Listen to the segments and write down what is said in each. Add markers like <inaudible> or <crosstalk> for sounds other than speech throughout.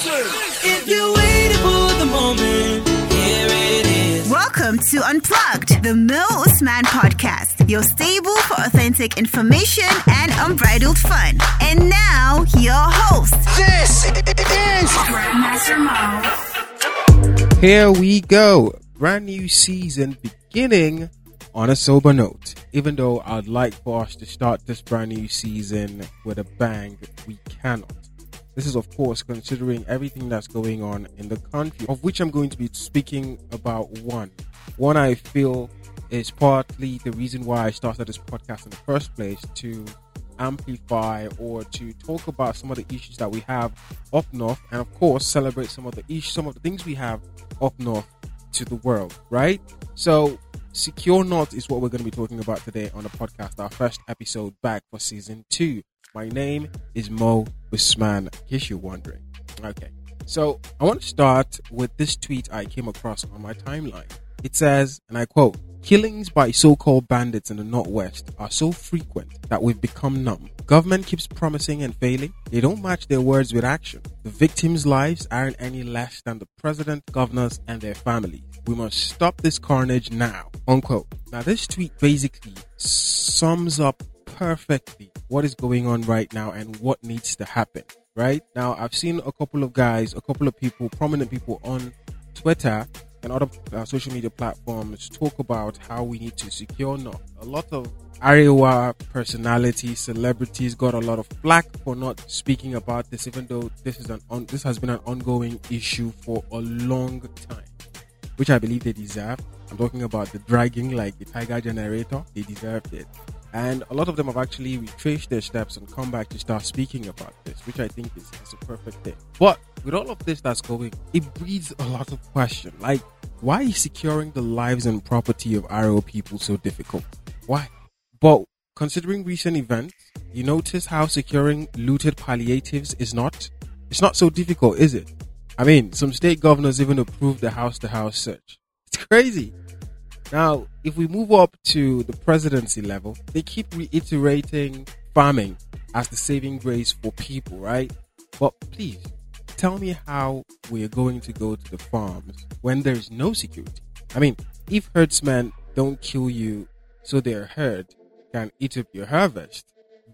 If you're waiting for the moment, here it is. Welcome to Unplugged, the Mo Usman podcast, your stable for authentic information and unbridled fun. And now, your host, This is Grandmaster Mo. Here we go. Brand new season beginning on a sober note. Even though I'd like for us to start this brand new season with a bang, we cannot. This is, of course, considering everything that's going on in the country, of which I'm going to be speaking about one. One I feel is partly the reason why I started this podcast in the first place to amplify or to talk about some of the issues that we have up north and of course celebrate some of the issues some of the things we have up north to the world right so secure north is what we're going to be talking about today on the podcast our first episode back for season two my name is mo Usman, in case you're wondering okay so i want to start with this tweet i came across on my timeline it says and i quote Killings by so-called bandits in the Northwest are so frequent that we've become numb. Government keeps promising and failing. They don't match their words with action. The victims' lives aren't any less than the president, governors, and their families. We must stop this carnage now. Unquote. Now this tweet basically sums up perfectly what is going on right now and what needs to happen. Right? Now I've seen a couple of guys, a couple of people, prominent people on Twitter and other uh, social media platforms talk about how we need to secure not a lot of Arewa personalities, celebrities got a lot of flack for not speaking about this, even though this is an on, this has been an ongoing issue for a long time, which I believe they deserve. I'm talking about the dragging, like the Tiger Generator. They deserved it, and a lot of them have actually retraced their steps and come back to start speaking about this, which I think is, is a perfect thing. But with all of this that's going, it breeds a lot of question. Like, why is securing the lives and property of RO people so difficult? Why? But considering recent events, you notice how securing looted palliatives is not it's not so difficult, is it? I mean, some state governors even approved the house to house search. It's crazy. Now, if we move up to the presidency level, they keep reiterating farming as the saving grace for people, right? But please, tell me how we're going to go to the farms when there's no security. I mean, if herdsmen don't kill you so their herd can eat up your harvest,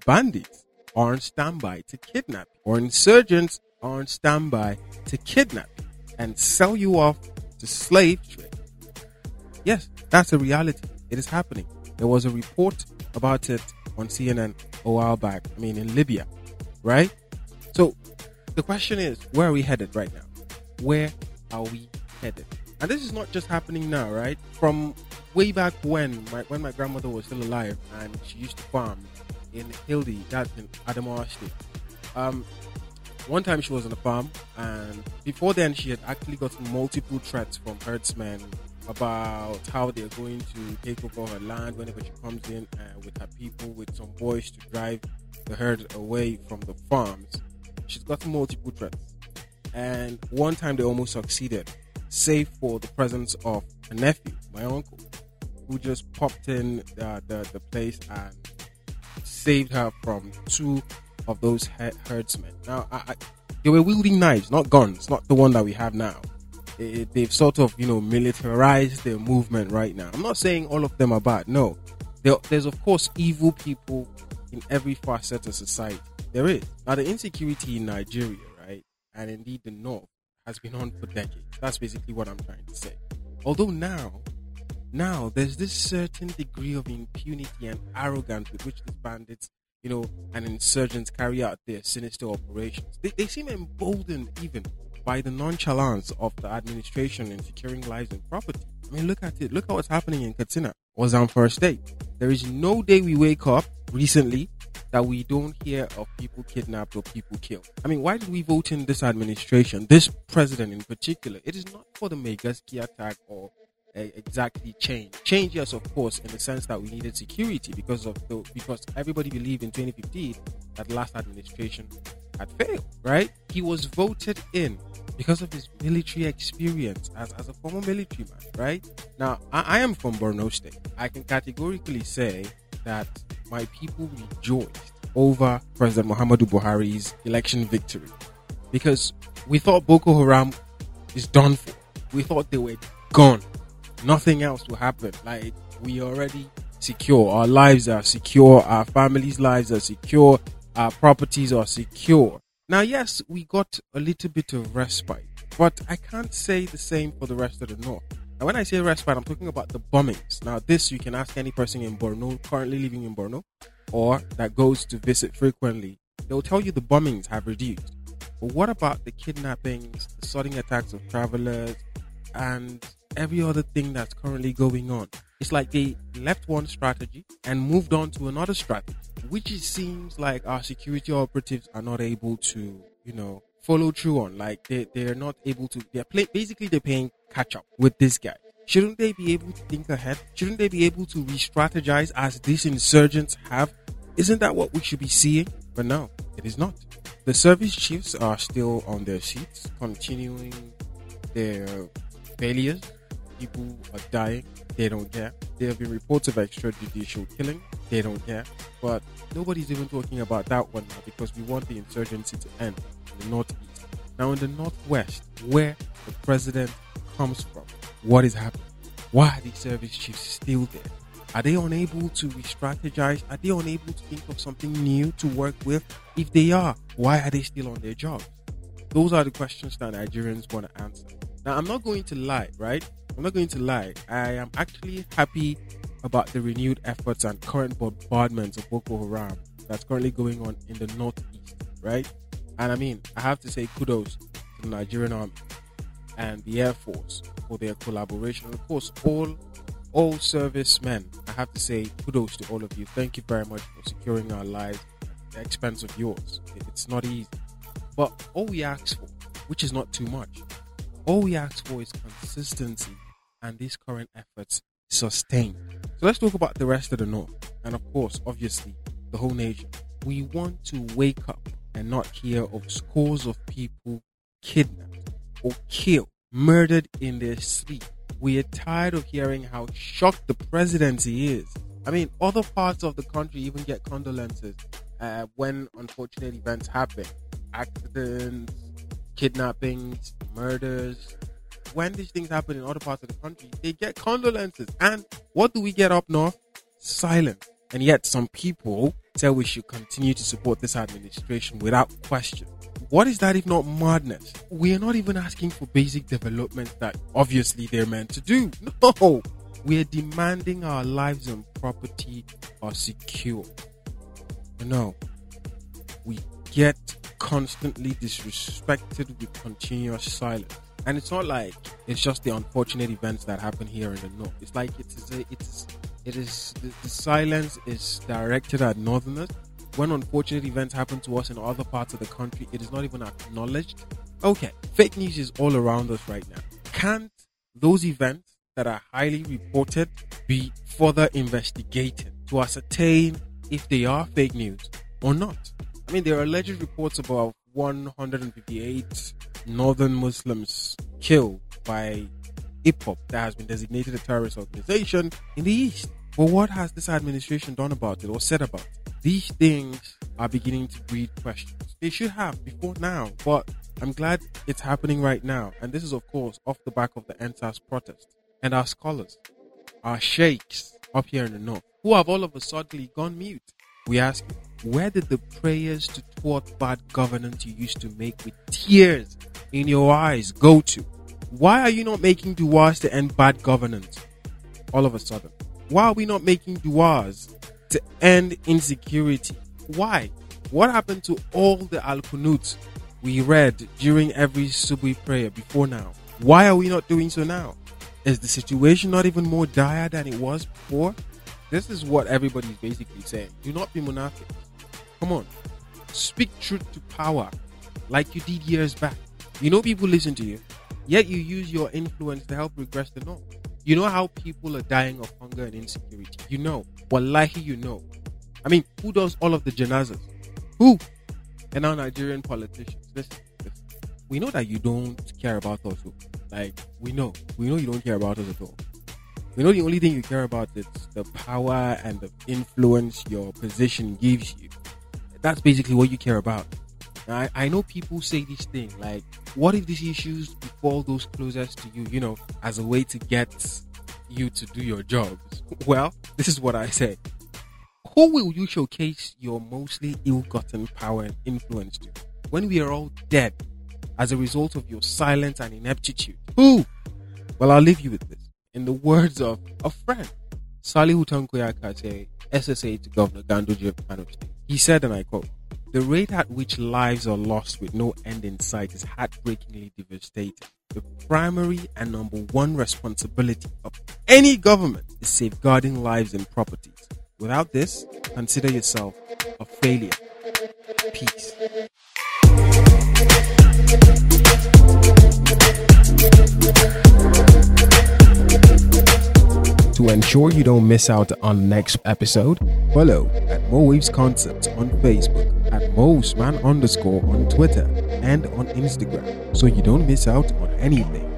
bandits are on standby to kidnap or insurgents are on standby to kidnap and sell you off to slave trade. Yes, that's a reality. It is happening. There was a report about it on CNN a while back. I mean, in Libya, right? So the question is, where are we headed right now? Where are we headed? And this is not just happening now, right? From way back when, my, when my grandmother was still alive and she used to farm in Hildi, that's in Adamawa State. Um, one time she was on a farm, and before then she had actually gotten multiple threats from herdsmen about how they're going to take over her land whenever she comes in uh, with her people, with some boys to drive the herd away from the farms. She's got multiple threats, and one time they almost succeeded, save for the presence of a nephew, my uncle, who just popped in uh, the the place and saved her from two of those he- herdsmen. Now, I, I, they were wielding knives, not guns, not the one that we have now. It, they've sort of, you know, militarized their movement right now. I'm not saying all of them are bad. No, there, there's of course evil people in every facet of society. There is. Now, the insecurity in Nigeria, right, and indeed the North, has been on for decades. That's basically what I'm trying to say. Although now, now there's this certain degree of impunity and arrogance with which these bandits, you know, and insurgents carry out their sinister operations. They, they seem emboldened even by the nonchalance of the administration in securing lives and property. I mean, look at it. Look at what's happening in Katsina or Zamfara State. There is no day we wake up recently that we don't hear of people kidnapped or people killed. I mean, why did we vote in this administration, this president in particular? It is not for the Megaski attack or uh, exactly change. Change, yes, of course, in the sense that we needed security because of the because everybody believed in 2015 that last administration had failed. Right? He was voted in because of his military experience as, as a former military man. Right? Now, I, I am from Borno State. I can categorically say that my people rejoiced over President Muhammadu Buhari's election victory because We thought Boko Haram is done for. We thought they were gone. Nothing else will happen. Like we already secure. Our lives are secure. Our families' lives are secure. Our properties are secure. Now, yes, we got a little bit of respite, but I can't say the same for the rest of the North. And when I say respite, I'm talking about the bombings. Now, this you can ask any person in Borno, currently living in Borno, or that goes to visit frequently. They'll tell you the bombings have reduced. But what about the kidnappings, the sudden attacks of travelers, and every other thing that's currently going on? It's like they left one strategy and moved on to another strategy, which it seems like our security operatives are not able to, you know, follow through on. Like they, they're not able to, they're play, basically they're playing catch up with this guy. Shouldn't they be able to think ahead? Shouldn't they be able to re strategize as these insurgents have? Isn't that what we should be seeing? But no, it is not. The service chiefs are still on their seats, continuing their failures. People are dying. They don't care. There have been reports of extrajudicial killing. They don't care. But nobody's even talking about that one now because we want the insurgency to end in the northeast. Now, in the northwest, where the president comes from, what is happening? Why are these service chiefs still there? Are they unable to re strategize? Are they unable to think of something new to work with? If they are, why are they still on their jobs? Those are the questions that Nigerians want to answer. Now, I'm not going to lie, right? I'm not going to lie. I am actually happy about the renewed efforts and current bombardments of Boko Haram that's currently going on in the northeast, right? And I mean, I have to say kudos to the Nigerian army and the Air Force for their collaboration. Of course, all all servicemen. I have to say kudos to all of you. Thank you very much for securing our lives at the expense of yours. It's not easy. But all we ask for, which is not too much, all we ask for is consistency and these current efforts sustained. So let's talk about the rest of the North. And of course, obviously, the whole nation. We want to wake up and not hear of scores of people kidnapped or killed, murdered in their sleep we are tired of hearing how shocked the presidency is. I mean, other parts of the country even get condolences uh, when unfortunate events happen accidents, kidnappings, murders. When these things happen in other parts of the country, they get condolences. And what do we get up north? Silence. And yet, some people say we should continue to support this administration without question. What is that if not madness? We are not even asking for basic development that obviously they're meant to do. <laughs> No, we are demanding our lives and property are secure. No, we get constantly disrespected with continuous silence. And it's not like it's just the unfortunate events that happen here in the north. It's like it is a, it's it is the, the silence is directed at northerners when unfortunate events happen to us in other parts of the country, it is not even acknowledged. Okay, fake news is all around us right now. Can't those events that are highly reported be further investigated to ascertain if they are fake news or not? I mean, there are alleged reports about 158 northern Muslims killed by IPOB that has been designated a terrorist organization in the East. But what has this administration done about it or said about it? These things are beginning to breed questions. They should have before now, but I'm glad it's happening right now. And this is, of course, off the back of the EndSARS protest. And our scholars, our sheikhs up here in the north, who have all of a sudden gone mute. We ask, where did the prayers to thwart bad governance you used to make with tears in your eyes go to? Why are you not making duas to end bad governance all of a sudden? Why are we not making duas to end insecurity. Why? What happened to all the Al Qunut we read during every Subhi prayer before now? Why are we not doing so now? Is the situation not even more dire than it was before? This is what everybody's basically saying. Do not be munafiq. Come on. Speak truth to power like you did years back. You know people listen to you, yet you use your influence to help regress the norm. You know how people are dying of hunger and insecurity. You know. Wallahi, you know. I mean, who does all of the janazas? Who? And our Nigerian politicians. Listen, listen. We know that you don't care about us. Like, we know. We know you don't care about us at all. We know the only thing you care about is the power and the influence your position gives you. That's basically what you care about. I, I know people say this thing like, what if these issues befall those closest to you, you know, as a way to get you to do your jobs? <laughs> Well, this is what I say. Who will you showcase your mostly ill gotten power and influence to when we are all dead as a result of your silence and ineptitude? Who? Well, I'll leave you with this. In the words of a friend, Salihu Tanko Yakasai, SSA to Governor Ganduje of State, he said, and I quote, the rate at which lives are lost with no end in sight is heartbreakingly devastating. The primary and number one responsibility of any government is safeguarding lives and properties. Without this, consider yourself a failure. Peace. To ensure you don't miss out on the next episode, follow at Mo Waves Concepts on Facebook, at Mo'sman underscore on Twitter, and on Instagram so you don't miss out on anything.